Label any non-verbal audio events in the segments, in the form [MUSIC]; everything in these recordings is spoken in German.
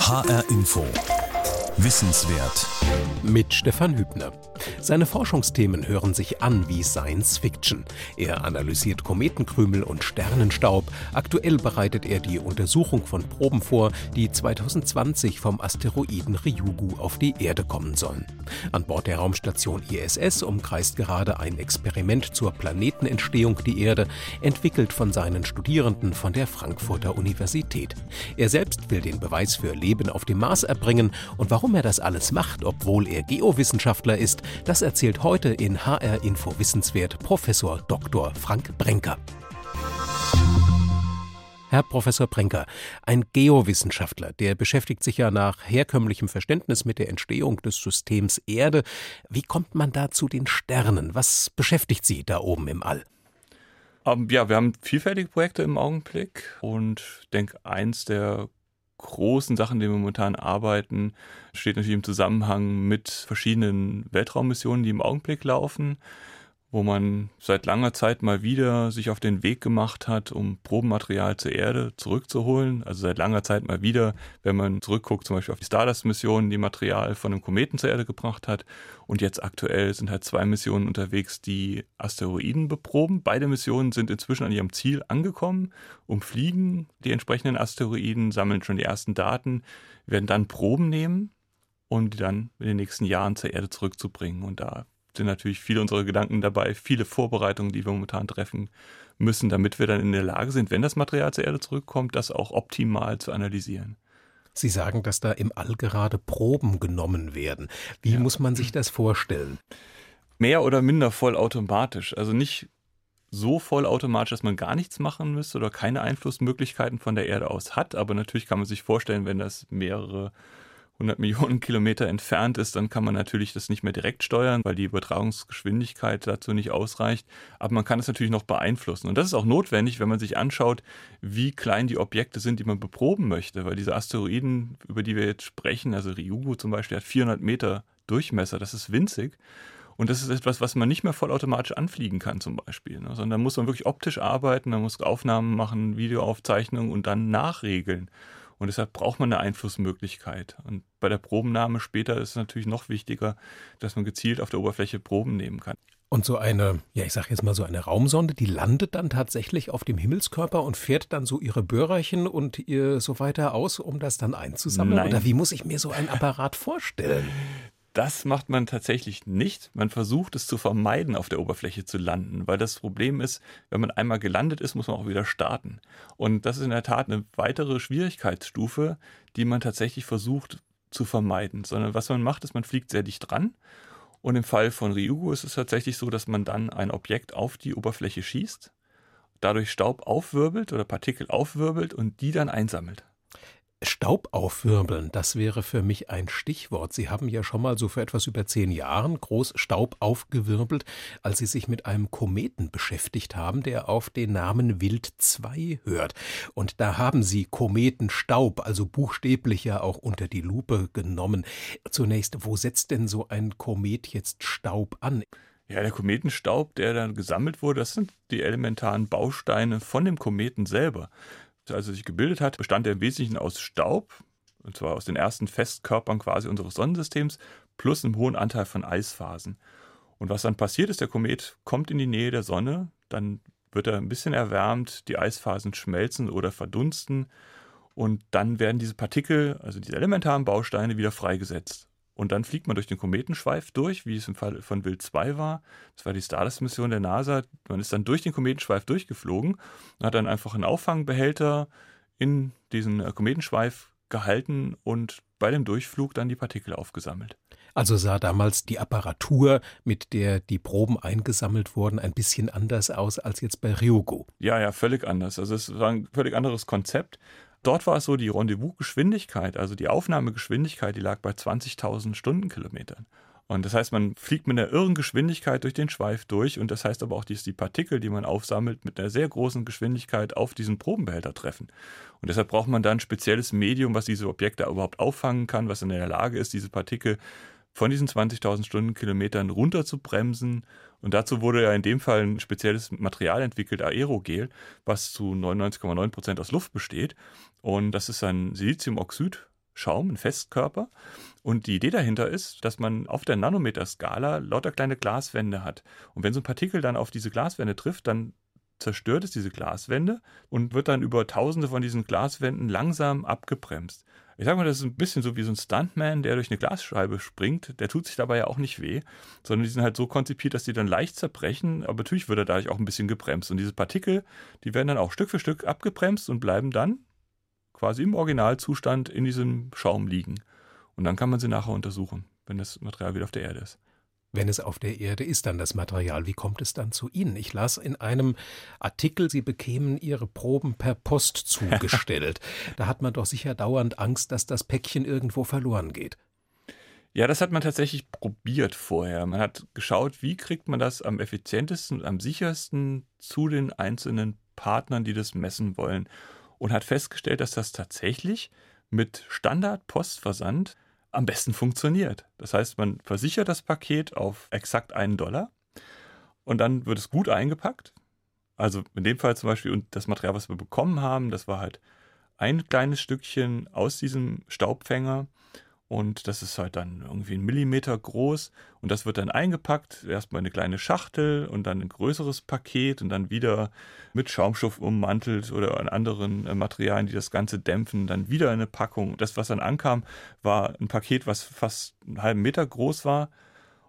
HR Info. Wissenswert. Mit Stefan Hübner. Seine Forschungsthemen hören sich an wie Science Fiction. Er analysiert Kometenkrümel und Sternenstaub. Aktuell bereitet er die Untersuchung von Proben vor, die 2020 vom Asteroiden Ryugu auf die Erde kommen sollen. An Bord der Raumstation ISS umkreist gerade ein Experiment zur Planetenentstehung die Erde, entwickelt von seinen Studierenden von der Frankfurter Universität. Er selbst will den Beweis für Leben auf dem Mars erbringen und warum er das alles macht, obwohl er Geowissenschaftler ist, das erzählt heute in HR Info Wissenswert Professor Dr. Frank Brenker. Herr Professor Brenker, ein Geowissenschaftler, der beschäftigt sich ja nach herkömmlichem Verständnis mit der Entstehung des Systems Erde. Wie kommt man da zu den Sternen? Was beschäftigt Sie da oben im All? Ähm, ja, wir haben vielfältige Projekte im Augenblick und ich denke, eins der großen Sachen, die wir momentan arbeiten, steht natürlich im Zusammenhang mit verschiedenen Weltraummissionen, die im Augenblick laufen wo man seit langer Zeit mal wieder sich auf den Weg gemacht hat, um Probenmaterial zur Erde zurückzuholen. Also seit langer Zeit mal wieder, wenn man zurückguckt, zum Beispiel auf die Stardust-Mission, die Material von einem Kometen zur Erde gebracht hat. Und jetzt aktuell sind halt zwei Missionen unterwegs, die Asteroiden beproben. Beide Missionen sind inzwischen an ihrem Ziel angekommen, umfliegen die entsprechenden Asteroiden, sammeln schon die ersten Daten, werden dann Proben nehmen und die dann in den nächsten Jahren zur Erde zurückzubringen. Und da sind natürlich viele unserer Gedanken dabei, viele Vorbereitungen, die wir momentan treffen müssen, damit wir dann in der Lage sind, wenn das Material zur Erde zurückkommt, das auch optimal zu analysieren. Sie sagen, dass da im All gerade Proben genommen werden. Wie ja. muss man sich das vorstellen? Mehr oder minder vollautomatisch. Also nicht so vollautomatisch, dass man gar nichts machen müsste oder keine Einflussmöglichkeiten von der Erde aus hat. Aber natürlich kann man sich vorstellen, wenn das mehrere 100 Millionen [LAUGHS] Kilometer entfernt ist, dann kann man natürlich das nicht mehr direkt steuern, weil die Übertragungsgeschwindigkeit dazu nicht ausreicht. Aber man kann es natürlich noch beeinflussen. Und das ist auch notwendig, wenn man sich anschaut, wie klein die Objekte sind, die man beproben möchte. Weil diese Asteroiden, über die wir jetzt sprechen, also Ryugu zum Beispiel, hat 400 Meter Durchmesser. Das ist winzig. Und das ist etwas, was man nicht mehr vollautomatisch anfliegen kann zum Beispiel. Ne? Sondern da muss man wirklich optisch arbeiten, man muss Aufnahmen machen, Videoaufzeichnungen und dann nachregeln. Und deshalb braucht man eine Einflussmöglichkeit. Und bei der Probennahme später ist es natürlich noch wichtiger, dass man gezielt auf der Oberfläche Proben nehmen kann. Und so eine, ja, ich sag jetzt mal so eine Raumsonde, die landet dann tatsächlich auf dem Himmelskörper und fährt dann so ihre Böhrerchen und ihr so weiter aus, um das dann einzusammeln? Nein. Oder wie muss ich mir so einen Apparat vorstellen? Das macht man tatsächlich nicht. Man versucht es zu vermeiden, auf der Oberfläche zu landen, weil das Problem ist, wenn man einmal gelandet ist, muss man auch wieder starten. Und das ist in der Tat eine weitere Schwierigkeitsstufe, die man tatsächlich versucht zu vermeiden. Sondern was man macht, ist, man fliegt sehr dicht dran. Und im Fall von Ryugu ist es tatsächlich so, dass man dann ein Objekt auf die Oberfläche schießt, dadurch Staub aufwirbelt oder Partikel aufwirbelt und die dann einsammelt. Staub aufwirbeln, das wäre für mich ein Stichwort. Sie haben ja schon mal so für etwas über zehn Jahren groß Staub aufgewirbelt, als Sie sich mit einem Kometen beschäftigt haben, der auf den Namen Wild 2 hört. Und da haben Sie Kometenstaub, also buchstäblich ja auch unter die Lupe genommen. Zunächst, wo setzt denn so ein Komet jetzt Staub an? Ja, der Kometenstaub, der dann gesammelt wurde, das sind die elementaren Bausteine von dem Kometen selber als er sich gebildet hat, bestand er im Wesentlichen aus Staub, und zwar aus den ersten Festkörpern quasi unseres Sonnensystems, plus einem hohen Anteil von Eisphasen. Und was dann passiert ist, der Komet kommt in die Nähe der Sonne, dann wird er ein bisschen erwärmt, die Eisphasen schmelzen oder verdunsten und dann werden diese Partikel, also diese elementaren Bausteine, wieder freigesetzt. Und dann fliegt man durch den Kometenschweif durch, wie es im Fall von Wild 2 war. Das war die Stardust-Mission der NASA. Man ist dann durch den Kometenschweif durchgeflogen und hat dann einfach einen Auffangbehälter in diesen äh, Kometenschweif gehalten und bei dem Durchflug dann die Partikel aufgesammelt. Also sah damals die Apparatur, mit der die Proben eingesammelt wurden, ein bisschen anders aus als jetzt bei Ryugu. Ja, ja, völlig anders. Also es war ein völlig anderes Konzept. Dort war es so, die Rendezvous-Geschwindigkeit, also die Aufnahmegeschwindigkeit, die lag bei 20.000 Stundenkilometern. Und das heißt, man fliegt mit einer irren Geschwindigkeit durch den Schweif durch und das heißt aber auch, dass die Partikel, die man aufsammelt, mit einer sehr großen Geschwindigkeit auf diesen Probenbehälter treffen. Und deshalb braucht man dann ein spezielles Medium, was diese Objekte überhaupt auffangen kann, was in der Lage ist, diese Partikel von diesen 20.000 Stundenkilometern runter zu bremsen. Und dazu wurde ja in dem Fall ein spezielles Material entwickelt, Aerogel, was zu 99,9 Prozent aus Luft besteht. Und das ist ein Siliziumoxid, Schaum, ein Festkörper. Und die Idee dahinter ist, dass man auf der Nanometerskala lauter kleine Glaswände hat. Und wenn so ein Partikel dann auf diese Glaswände trifft, dann zerstört es diese Glaswände und wird dann über tausende von diesen Glaswänden langsam abgebremst. Ich sag mal, das ist ein bisschen so wie so ein Stuntman, der durch eine Glasscheibe springt. Der tut sich dabei ja auch nicht weh, sondern die sind halt so konzipiert, dass die dann leicht zerbrechen. Aber natürlich wird er dadurch auch ein bisschen gebremst. Und diese Partikel, die werden dann auch Stück für Stück abgebremst und bleiben dann quasi im Originalzustand in diesem Schaum liegen. Und dann kann man sie nachher untersuchen, wenn das Material wieder auf der Erde ist. Wenn es auf der Erde ist, dann das Material, wie kommt es dann zu Ihnen? Ich las in einem Artikel, Sie bekämen Ihre Proben per Post [LAUGHS] zugestellt. da hat man doch sicher dauernd Angst, dass das Päckchen irgendwo verloren geht. Ja, das hat man tatsächlich probiert vorher. Man hat geschaut, wie kriegt man das am effizientesten und am sichersten zu den einzelnen Partnern, die das messen wollen. Und hat festgestellt, dass das tatsächlich mit Standard-Postversand am besten funktioniert. Das heißt, man versichert das Paket auf exakt einen Dollar und dann wird es gut eingepackt. Also in dem Fall zum Beispiel und das Material, was wir bekommen haben, das war halt ein kleines Stückchen aus diesem Staubfänger und das ist halt dann irgendwie ein Millimeter groß und das wird dann eingepackt, erstmal eine kleine Schachtel und dann ein größeres Paket und dann wieder mit Schaumstoff ummantelt oder an anderen äh, Materialien, die das Ganze dämpfen, dann wieder eine Packung. Das, was dann ankam, war ein Paket, was fast einen halben Meter groß war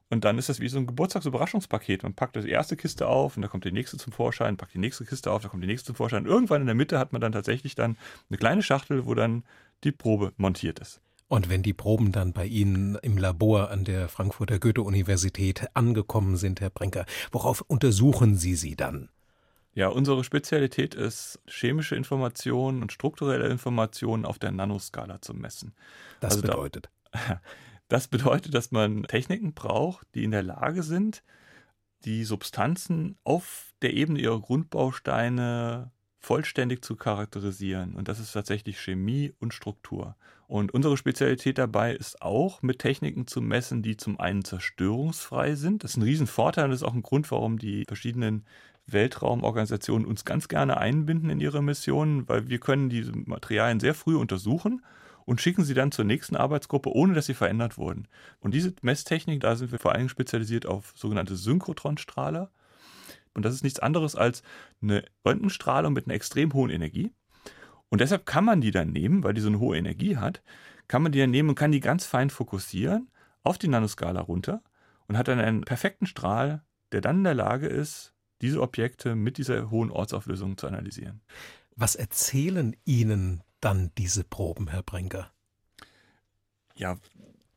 und dann ist das wie so ein Geburtstagsüberraschungspaket. Man packt die erste Kiste auf und da kommt die nächste zum Vorschein, packt die nächste Kiste auf, da kommt die nächste zum Vorschein. Irgendwann in der Mitte hat man dann tatsächlich dann eine kleine Schachtel, wo dann die Probe montiert ist. Und wenn die Proben dann bei Ihnen im Labor an der Frankfurter Goethe-Universität angekommen sind, Herr Brenker, worauf untersuchen Sie sie dann? Ja, unsere Spezialität ist, chemische Informationen und strukturelle Informationen auf der Nanoskala zu messen. Das also bedeutet? Da, [LAUGHS] das bedeutet, dass man Techniken braucht, die in der Lage sind, die Substanzen auf der Ebene ihrer Grundbausteine vollständig zu charakterisieren. Und das ist tatsächlich Chemie und Struktur. Und unsere Spezialität dabei ist auch, mit Techniken zu messen, die zum einen zerstörungsfrei sind. Das ist ein Riesenvorteil und das ist auch ein Grund, warum die verschiedenen Weltraumorganisationen uns ganz gerne einbinden in ihre Missionen, weil wir können diese Materialien sehr früh untersuchen und schicken sie dann zur nächsten Arbeitsgruppe, ohne dass sie verändert wurden. Und diese Messtechnik, da sind wir vor allem spezialisiert auf sogenannte Synchrotronstrahler. Und das ist nichts anderes als eine Röntgenstrahlung mit einer extrem hohen Energie. Und deshalb kann man die dann nehmen, weil die so eine hohe Energie hat, kann man die dann nehmen und kann die ganz fein fokussieren auf die Nanoskala runter und hat dann einen perfekten Strahl, der dann in der Lage ist, diese Objekte mit dieser hohen Ortsauflösung zu analysieren. Was erzählen Ihnen dann diese Proben, Herr Brinker? Ja,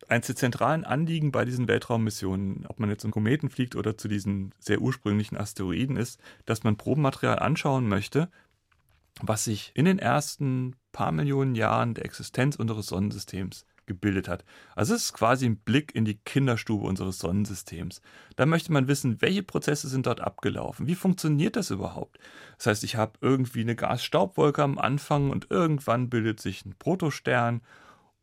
eines der zentralen Anliegen bei diesen Weltraummissionen, ob man jetzt zum Kometen fliegt oder zu diesen sehr ursprünglichen Asteroiden, ist, dass man Probenmaterial anschauen möchte, was sich in den ersten paar Millionen Jahren der Existenz unseres Sonnensystems gebildet hat. Also es ist quasi ein Blick in die Kinderstube unseres Sonnensystems. Da möchte man wissen, welche Prozesse sind dort abgelaufen? Wie funktioniert das überhaupt? Das heißt, ich habe irgendwie eine Gasstaubwolke am Anfang und irgendwann bildet sich ein Protostern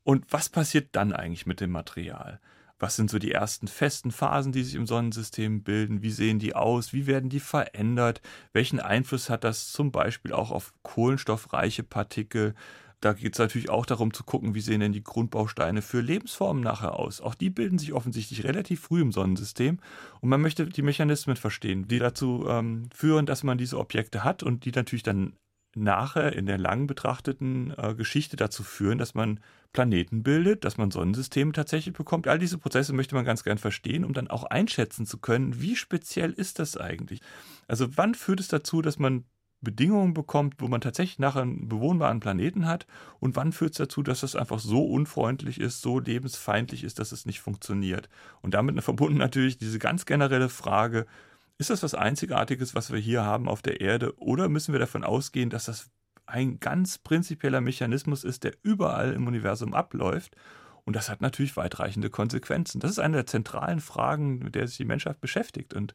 und was passiert dann eigentlich mit dem Material? Was sind so die ersten festen Phasen, die sich im Sonnensystem bilden? Wie sehen die aus? Wie werden die verändert? Welchen Einfluss hat das zum Beispiel auch auf kohlenstoffreiche Partikel? Da geht es natürlich auch darum zu gucken, wie sehen denn die Grundbausteine für Lebensformen nachher aus. Auch die bilden sich offensichtlich relativ früh im Sonnensystem und man möchte die Mechanismen verstehen, die dazu ähm, führen, dass man diese Objekte hat und die natürlich dann nachher in der lang betrachteten äh, Geschichte dazu führen, dass man Planeten bildet, dass man Sonnensysteme tatsächlich bekommt. All diese Prozesse möchte man ganz gern verstehen, um dann auch einschätzen zu können, wie speziell ist das eigentlich? Also wann führt es dazu, dass man Bedingungen bekommt, wo man tatsächlich nachher einen bewohnbaren Planeten hat und wann führt es dazu, dass das einfach so unfreundlich ist, so lebensfeindlich ist, dass es nicht funktioniert. Und damit [LAUGHS] verbunden natürlich diese ganz generelle Frage, ist das was Einzigartiges, was wir hier haben auf der Erde? Oder müssen wir davon ausgehen, dass das ein ganz prinzipieller Mechanismus ist, der überall im Universum abläuft? Und das hat natürlich weitreichende Konsequenzen. Das ist eine der zentralen Fragen, mit der sich die Menschheit beschäftigt. Und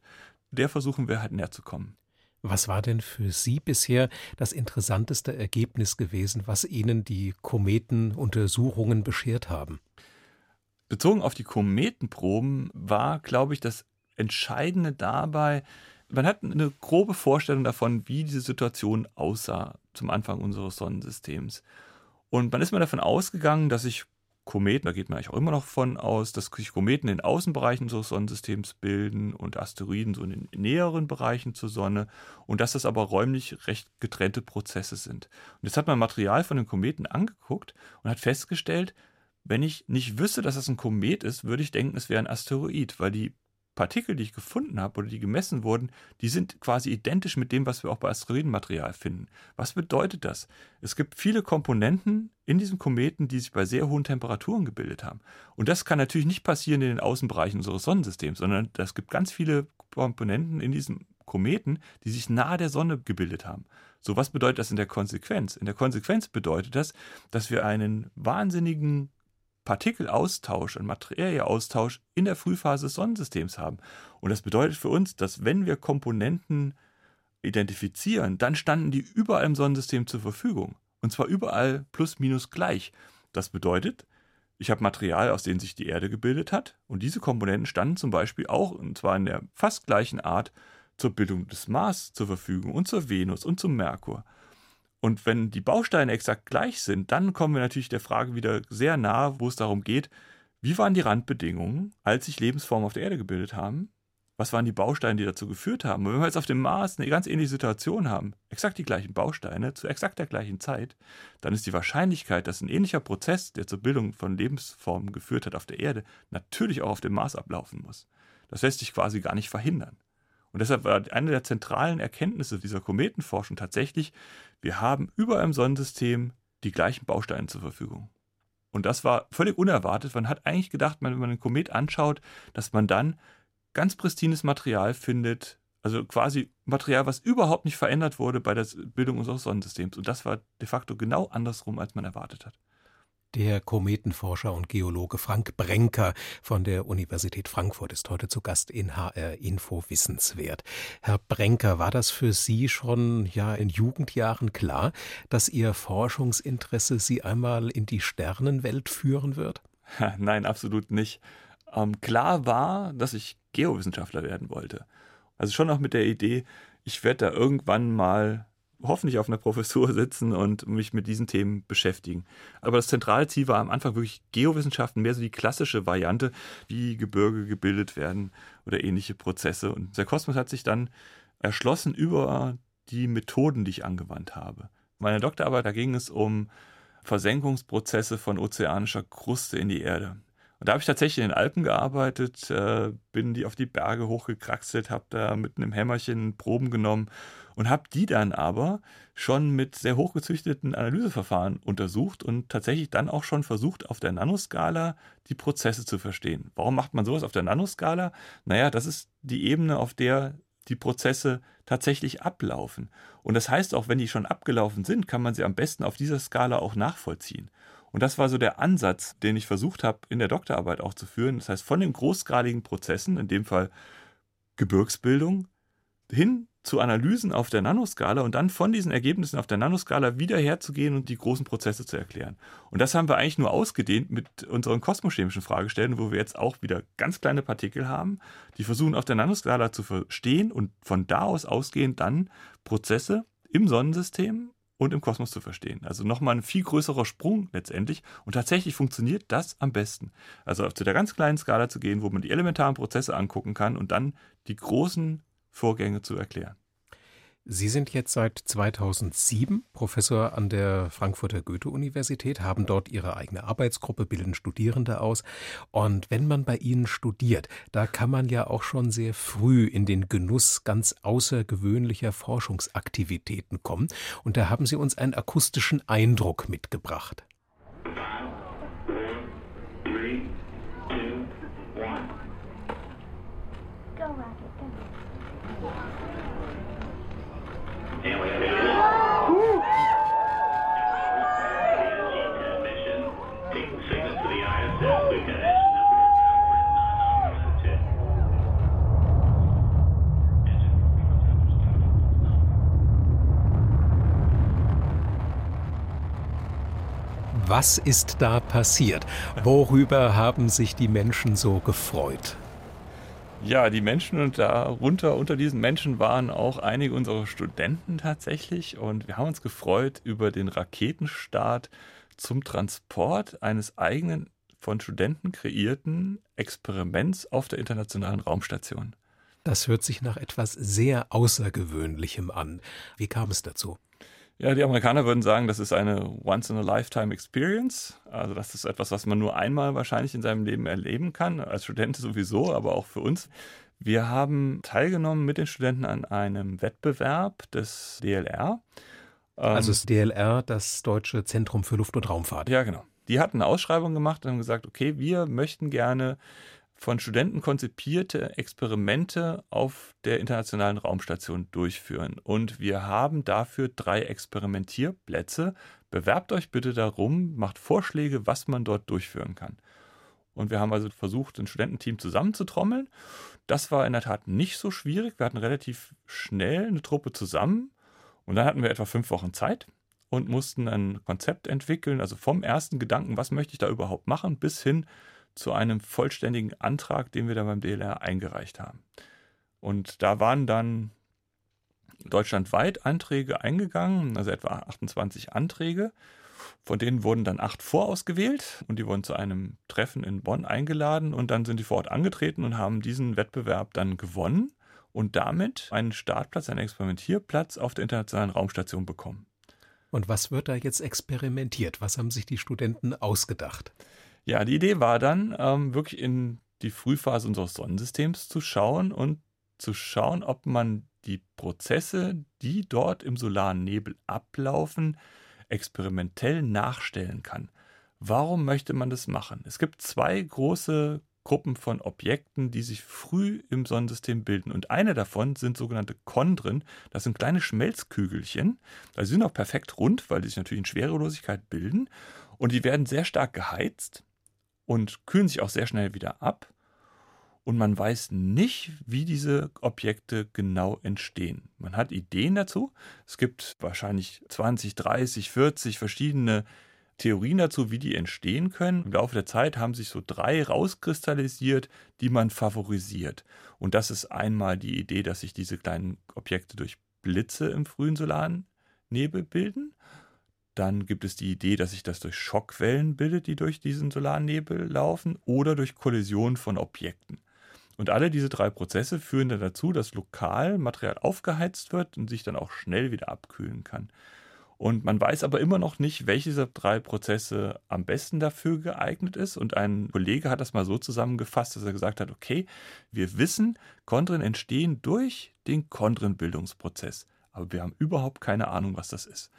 der versuchen wir halt näher zu kommen. Was war denn für Sie bisher das interessanteste Ergebnis gewesen, was Ihnen die Kometenuntersuchungen beschert haben? Bezogen auf die Kometenproben war, glaube ich, das Entscheidende dabei, man hat eine grobe Vorstellung davon, wie diese Situation aussah zum Anfang unseres Sonnensystems. Und man ist mal davon ausgegangen, dass sich Kometen, da geht man eigentlich auch immer noch von aus, dass sich Kometen in den Außenbereichen unseres Sonnensystems bilden und Asteroiden so in den näheren Bereichen zur Sonne und dass das aber räumlich recht getrennte Prozesse sind. Und jetzt hat man Material von den Kometen angeguckt und hat festgestellt, wenn ich nicht wüsste, dass das ein Komet ist, würde ich denken, es wäre ein Asteroid, weil die Partikel, die ich gefunden habe oder die gemessen wurden, die sind quasi identisch mit dem, was wir auch bei Asteroidenmaterial finden. Was bedeutet das? Es gibt viele Komponenten in diesem Kometen, die sich bei sehr hohen Temperaturen gebildet haben. Und das kann natürlich nicht passieren in den Außenbereichen unseres Sonnensystems, sondern es gibt ganz viele Komponenten in diesem Kometen, die sich nahe der Sonne gebildet haben. So, was bedeutet das in der Konsequenz? In der Konsequenz bedeutet das, dass wir einen wahnsinnigen Partikelaustausch und Materieaustausch in der Frühphase des Sonnensystems haben. Und das bedeutet für uns, dass wenn wir Komponenten identifizieren, dann standen die überall im Sonnensystem zur Verfügung. Und zwar überall plus minus gleich. Das bedeutet, ich habe Material, aus dem sich die Erde gebildet hat. Und diese Komponenten standen zum Beispiel auch, und zwar in der fast gleichen Art, zur Bildung des Mars zur Verfügung und zur Venus und zum Merkur. Und wenn die Bausteine exakt gleich sind, dann kommen wir natürlich der Frage wieder sehr nahe, wo es darum geht, wie waren die Randbedingungen, als sich Lebensformen auf der Erde gebildet haben? Was waren die Bausteine, die dazu geführt haben? Und wenn wir jetzt auf dem Mars eine ganz ähnliche Situation haben, exakt die gleichen Bausteine zu exakt der gleichen Zeit, dann ist die Wahrscheinlichkeit, dass ein ähnlicher Prozess, der zur Bildung von Lebensformen geführt hat auf der Erde, natürlich auch auf dem Mars ablaufen muss. Das lässt sich quasi gar nicht verhindern. Und deshalb war eine der zentralen Erkenntnisse dieser Kometenforschung tatsächlich, wir haben überall im Sonnensystem die gleichen Bausteine zur Verfügung. Und das war völlig unerwartet. Man hat eigentlich gedacht, wenn man einen Komet anschaut, dass man dann ganz pristines Material findet, also quasi Material, was überhaupt nicht verändert wurde bei der Bildung unseres Sonnensystems. Und das war de facto genau andersrum, als man erwartet hat der Kometenforscher und Geologe Frank Brenker von der Universität Frankfurt ist heute zu Gast in HR Info Wissenswert. Herr Brenker, war das für Sie schon ja in Jugendjahren klar, dass Ihr Forschungsinteresse Sie einmal in die Sternenwelt führen wird? Nein, absolut nicht. Ähm, klar war, dass ich Geowissenschaftler werden wollte. Also schon auch mit der Idee, ich werde da irgendwann mal hoffentlich auf einer Professur sitzen und mich mit diesen Themen beschäftigen. Aber das zentrale Ziel war am Anfang wirklich Geowissenschaften, mehr so die klassische Variante, wie Gebirge gebildet werden oder ähnliche Prozesse. Und der Kosmos hat sich dann erschlossen über die Methoden, die ich angewandt habe. Meine Doktorarbeit, da ging es um Versenkungsprozesse von ozeanischer Kruste in die Erde. Und da habe ich tatsächlich in den Alpen gearbeitet, äh, bin die auf die Berge hochgekraxelt, habe da mit einem Hämmerchen Proben genommen und habe die dann aber schon mit sehr hochgezüchteten Analyseverfahren untersucht und tatsächlich dann auch schon versucht, auf der Nanoskala die Prozesse zu verstehen. Warum macht man sowas auf der Nanoskala? Naja, das ist die Ebene, auf der die Prozesse tatsächlich ablaufen. Und das heißt auch, wenn die schon abgelaufen sind, kann man sie am besten auf dieser Skala auch nachvollziehen. Und das war so der Ansatz, den ich versucht habe, in der Doktorarbeit auch zu führen. Das heißt, von den großgradigen Prozessen, in dem Fall Gebirgsbildung, hin zu Analysen auf der Nanoskala und dann von diesen Ergebnissen auf der Nanoskala wieder herzugehen und die großen Prozesse zu erklären. Und das haben wir eigentlich nur ausgedehnt mit unseren kosmochemischen Fragestellungen, wo wir jetzt auch wieder ganz kleine Partikel haben, die versuchen auf der Nanoskala zu verstehen und von da aus ausgehend dann Prozesse im Sonnensystem und im Kosmos zu verstehen. Also nochmal ein viel größerer Sprung letztendlich. Und tatsächlich funktioniert das am besten. Also zu der ganz kleinen Skala zu gehen, wo man die elementaren Prozesse angucken kann und dann die großen Vorgänge zu erklären. Sie sind jetzt seit 2007 Professor an der Frankfurter Goethe-Universität, haben dort Ihre eigene Arbeitsgruppe, bilden Studierende aus. Und wenn man bei Ihnen studiert, da kann man ja auch schon sehr früh in den Genuss ganz außergewöhnlicher Forschungsaktivitäten kommen. Und da haben Sie uns einen akustischen Eindruck mitgebracht. Was ist da passiert? Worüber haben sich die Menschen so gefreut? Ja, die Menschen und darunter, unter diesen Menschen waren auch einige unserer Studenten tatsächlich. Und wir haben uns gefreut über den Raketenstart zum Transport eines eigenen von Studenten kreierten Experiments auf der Internationalen Raumstation. Das hört sich nach etwas sehr Außergewöhnlichem an. Wie kam es dazu? Ja, die Amerikaner würden sagen, das ist eine Once-in-a-Lifetime-Experience. Also das ist etwas, was man nur einmal wahrscheinlich in seinem Leben erleben kann, als Student sowieso, aber auch für uns. Wir haben teilgenommen mit den Studenten an einem Wettbewerb des DLR. Also das DLR, das Deutsche Zentrum für Luft- und Raumfahrt. Ja, genau. Die hatten eine Ausschreibung gemacht und haben gesagt, okay, wir möchten gerne von Studenten konzipierte Experimente auf der Internationalen Raumstation durchführen. Und wir haben dafür drei Experimentierplätze. Bewerbt euch bitte darum, macht Vorschläge, was man dort durchführen kann. Und wir haben also versucht, ein Studententeam zusammenzutrommeln. Das war in der Tat nicht so schwierig. Wir hatten relativ schnell eine Truppe zusammen. Und dann hatten wir etwa fünf Wochen Zeit und mussten ein Konzept entwickeln, also vom ersten Gedanken, was möchte ich da überhaupt machen, bis hin zu einem vollständigen Antrag, den wir da beim DLR eingereicht haben. Und da waren dann deutschlandweit Anträge eingegangen, also etwa 28 Anträge. Von denen wurden dann acht vorausgewählt und die wurden zu einem Treffen in Bonn eingeladen und dann sind die vor Ort angetreten und haben diesen Wettbewerb dann gewonnen und damit einen Startplatz, einen Experimentierplatz auf der Internationalen Raumstation bekommen. Und was wird da jetzt experimentiert? Was haben sich die Studenten ausgedacht? Ja, die Idee war dann, ähm, wirklich in die Frühphase unseres Sonnensystems zu schauen und zu schauen, ob man die Prozesse, die dort im solaren Nebel ablaufen, experimentell nachstellen kann. Warum möchte man das machen? Es gibt zwei große Gruppen von Objekten, die sich früh im Sonnensystem bilden. Und eine davon sind sogenannte Chondren. Das sind kleine Schmelzkügelchen. Also sie sind auch perfekt rund, weil die sich natürlich in Schwerelosigkeit bilden. Und die werden sehr stark geheizt und kühlen sich auch sehr schnell wieder ab. Und man weiß nicht, wie diese Objekte genau entstehen. Man hat Ideen dazu. Es gibt wahrscheinlich 20, 30, 40 verschiedene Theorien dazu, wie die entstehen können. Im Laufe der Zeit haben sich so drei rauskristallisiert, die man favorisiert. Und das ist einmal die Idee, dass sich diese kleinen Objekte durch Blitze im frühen solaren Nebel bilden. Dann gibt es die Idee, dass sich das durch Schockwellen bildet, die durch diesen Solarnebel laufen oder durch Kollision von Objekten. Und alle diese drei Prozesse führen dann dazu, dass lokal Material aufgeheizt wird und sich dann auch schnell wieder abkühlen kann. Und man weiß aber immer noch nicht, welche dieser drei Prozesse am besten dafür geeignet ist. Und ein Kollege hat das mal so zusammengefasst, dass er gesagt hat, okay, wir wissen, Chondren entstehen durch den Chondrenbildungsprozess. Aber wir haben überhaupt keine Ahnung, was das ist.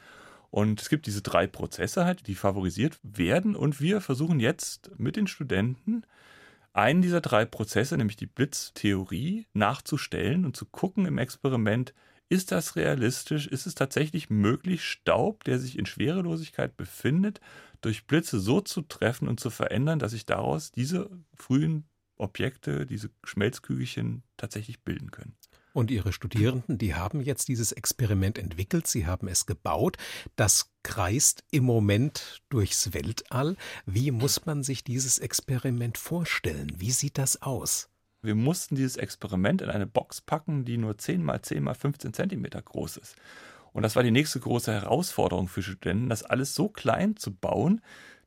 Und es gibt diese drei Prozesse halt, die favorisiert werden. Und wir versuchen jetzt mit den Studenten einen dieser drei Prozesse, nämlich die Blitztheorie, nachzustellen und zu gucken im Experiment, ist das realistisch? Ist es tatsächlich möglich, Staub, der sich in Schwerelosigkeit befindet, durch Blitze so zu treffen und zu verändern, dass sich daraus diese frühen Objekte, diese Schmelzkügelchen tatsächlich bilden können? Und Ihre Studierenden, die haben jetzt dieses Experiment entwickelt, sie haben es gebaut. Das kreist im Moment durchs Weltall. Wie muss man sich dieses Experiment vorstellen? Wie sieht das aus? Wir mussten dieses Experiment in eine Box packen, die nur 10 mal 10 mal 15 Zentimeter groß ist. Und das war die nächste große Herausforderung für Studenten, das alles so klein zu bauen,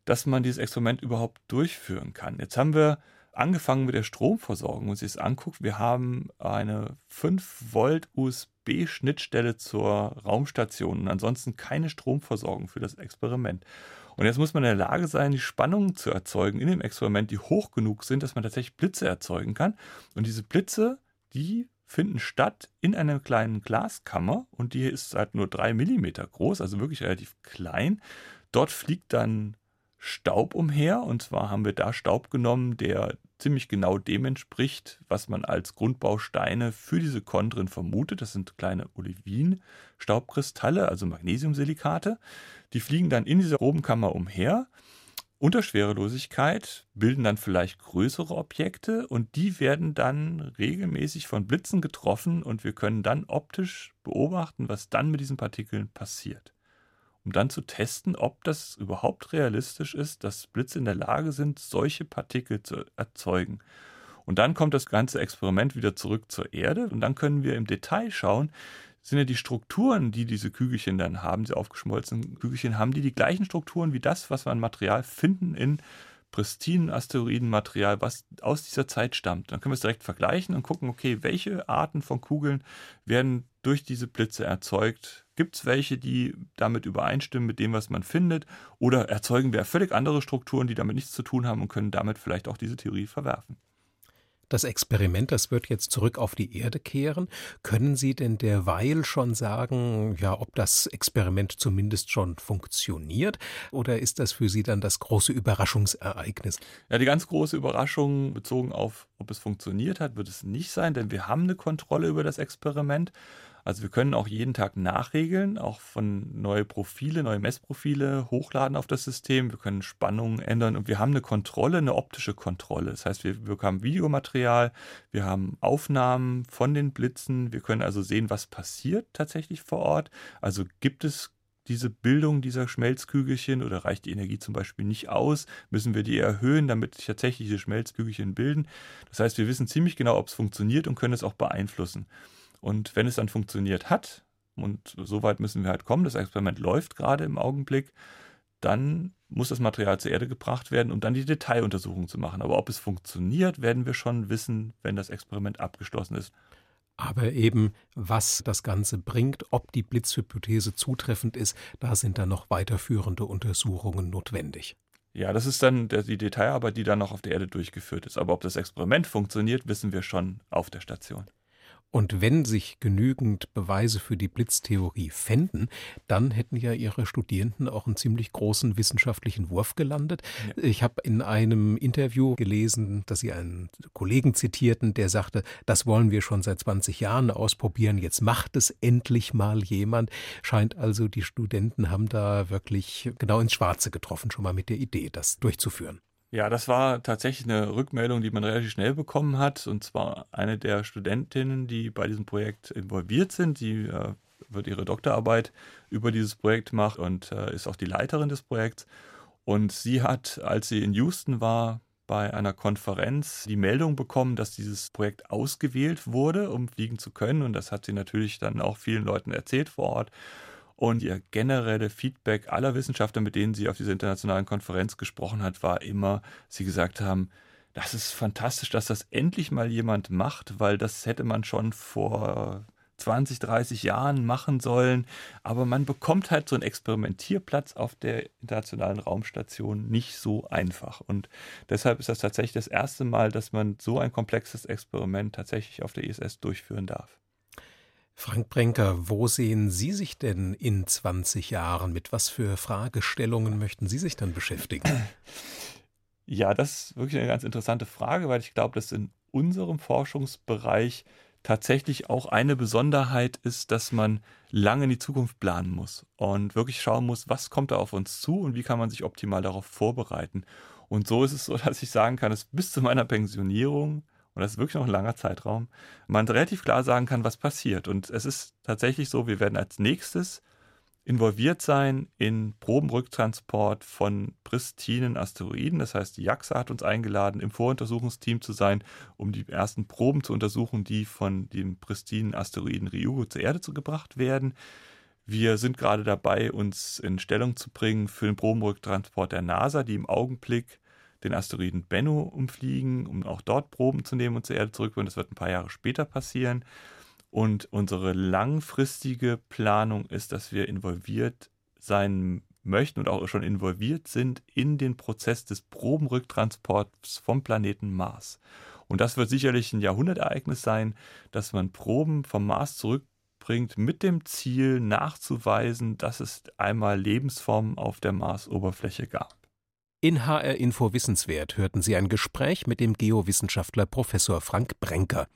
dass man dieses Experiment überhaupt durchführen kann. Jetzt haben wir angefangen mit der Stromversorgung und sich das anguckt, wir haben eine 5 Volt USB-Schnittstelle zur Raumstation und ansonsten keine Stromversorgung für das Experiment. Und jetzt muss man in der Lage sein, die Spannungen zu erzeugen in dem Experiment, die hoch genug sind, dass man tatsächlich Blitze erzeugen kann. Und diese Blitze, die finden statt in einer kleinen Glaskammer und die ist halt nur drei Millimeter groß, also wirklich relativ klein. Dort fliegt dann Staub umher. Und zwar haben wir da Staub genommen, der ziemlich genau dem entspricht, was man als Grundbausteine für diese Chondren vermutet. Das sind kleine Olivin-Staubkristalle, also Magnesiumsilikate. Die fliegen dann in dieser Probenkammer umher. Unter Schwerelosigkeit bilden dann vielleicht größere Objekte und die werden dann regelmäßig von Blitzen getroffen und wir können dann optisch beobachten, was dann mit diesen Partikeln passiert um dann zu testen, ob das überhaupt realistisch ist, dass Blitze in der Lage sind, solche Partikel zu erzeugen. Und dann kommt das ganze Experiment wieder zurück zur Erde und dann können wir im Detail schauen, sind ja die Strukturen, die diese Kügelchen dann haben, diese aufgeschmolzenen Kügelchen, haben die die gleichen Strukturen wie das, was wir an Material finden in pristinen Asteroidenmaterial, was aus dieser Zeit stammt. Dann können wir es direkt vergleichen und gucken, okay, welche Arten von Kugeln werden durch diese Blitze erzeugt? Gibt es welche, die damit übereinstimmen mit dem, was man findet? Oder erzeugen wir völlig andere Strukturen, die damit nichts zu tun haben und können damit vielleicht auch diese Theorie verwerfen? Das Experiment, das wird jetzt zurück auf die Erde kehren. Können Sie denn derweil schon sagen, ja, ob das Experiment zumindest schon funktioniert? Oder ist das für Sie dann das große Überraschungsereignis? Ja, die ganz große Überraschung bezogen auf, ob es funktioniert hat, wird es nicht sein, denn wir haben eine Kontrolle über das Experiment. Also wir können auch jeden Tag nachregeln, auch von neue Profile, neue Messprofile hochladen auf das System. Wir können Spannungen ändern und wir haben eine Kontrolle, eine optische Kontrolle. Das heißt, wir, haben Videomaterial, wir haben Aufnahmen von den Blitzen. Wir können also sehen, was passiert tatsächlich vor Ort. Also gibt es diese Bildung dieser Schmelzkügelchen oder reicht die Energie zum Beispiel nicht aus? Müssen wir die erhöhen, damit sich tatsächlich diese Schmelzkügelchen bilden? Das heißt, wir wissen ziemlich genau, ob es funktioniert und können es auch beeinflussen. Und wenn es dann funktioniert hat, und so weit müssen wir halt kommen, das Experiment läuft gerade im Augenblick, dann muss das Material zur Erde gebracht werden, um dann die Detailuntersuchung zu machen. Aber ob es funktioniert, werden wir schon wissen, wenn das Experiment abgeschlossen ist. Aber eben, was das Ganze bringt, ob die Blitzhypothese zutreffend ist, da sind dann noch weiterführende Untersuchungen notwendig. Ja, das ist dann die Detailarbeit, die dann noch auf der Erde durchgeführt ist. Aber ob das Experiment funktioniert, wissen wir schon auf der Station. Und wenn sich genügend Beweise für die Blitztheorie fänden, dann hätten ja Ihre Studierenden auch einen ziemlich großen wissenschaftlichen Wurf gelandet. Ja. Ich habe in einem Interview gelesen, dass Sie einen Kollegen zitierten, der sagte, das wollen wir schon seit 20 Jahren ausprobieren, jetzt macht es endlich mal jemand. Scheint also, die Studenten haben da wirklich genau ins Schwarze getroffen, schon mal mit der Idee, das durchzuführen. Ja, das war tatsächlich eine Rückmeldung, die man relativ schnell bekommen hat. Und zwar eine der Studentinnen, die bei diesem Projekt involviert sind. Die äh, wird ihre Doktorarbeit über dieses Projekt machen und äh, ist auch die Leiterin des Projekts. Und sie hat, als sie in Houston war, bei einer Konferenz die Meldung bekommen, dass dieses Projekt ausgewählt wurde, um fliegen zu können. Und das hat sie natürlich dann auch vielen Leuten erzählt vor Ort. Und ihr generelle Feedback aller Wissenschaftler, mit denen sie auf dieser internationalen Konferenz gesprochen hat, war immer, sie gesagt haben, das ist fantastisch, dass das endlich mal jemand macht, weil das hätte man schon vor 20, 30 Jahren machen sollen. Aber man bekommt halt so einen Experimentierplatz auf der internationalen Raumstation nicht so einfach. Und deshalb ist das tatsächlich das erste Mal, dass man so ein komplexes Experiment tatsächlich auf der ISS durchführen darf. Frank Brenker, wo sehen Sie sich denn in 20 Jahren? Mit was für Fragestellungen möchten Sie sich dann beschäftigen? Ja, das ist wirklich eine ganz interessante Frage, weil ich glaube, dass in unserem Forschungsbereich tatsächlich auch eine Besonderheit ist, dass man lange in die Zukunft planen muss und wirklich schauen muss, was kommt da auf uns zu und wie kann man sich optimal darauf vorbereiten. Und so ist es so, [LAUGHS] dass ich sagen kann, dass bis zu meiner Pensionierung und das ist wirklich noch ein langer Zeitraum, man relativ klar sagen kann, was passiert. Und es ist tatsächlich so, wir werden als nächstes involviert sein in Probenrücktransport von pristinen Asteroiden. Das heißt, die JAXA hat uns eingeladen, im Voruntersuchungsteam zu sein, um die ersten Proben zu untersuchen, die von dem pristinen Asteroiden Ryugu zur Erde gebracht werden. Wir sind gerade dabei, uns in Stellung zu bringen für den Probenrücktransport der NASA, die im Augenblick den Asteroiden Bennu umfliegen, um auch dort Proben zu nehmen und zur Erde zurückzuführen. Das wird ein paar Jahre später passieren. Und unsere langfristige Planung ist, dass wir involviert sein möchten und auch schon involviert sind in den Prozess des Probenrücktransports vom Planeten Mars. Und das wird sicherlich ein Jahrhundertereignis sein, dass man Proben vom Mars zurückbringt mit dem Ziel nachzuweisen, dass es einmal Lebensformen auf der Marsoberfläche gab. In HR Info Wissenswert hörten Sie ein Gespräch mit dem Geowissenschaftler Professor Frank Brenker.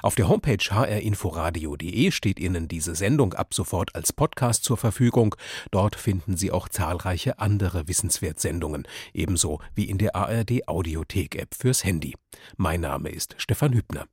Auf der Homepage hrinforadio.de steht Ihnen diese Sendung ab sofort als Podcast zur Verfügung. Dort finden Sie auch zahlreiche andere Wissenswertsendungen, ebenso wie in der ARD Audiothek App fürs Handy. Mein Name ist Stefan Hübner.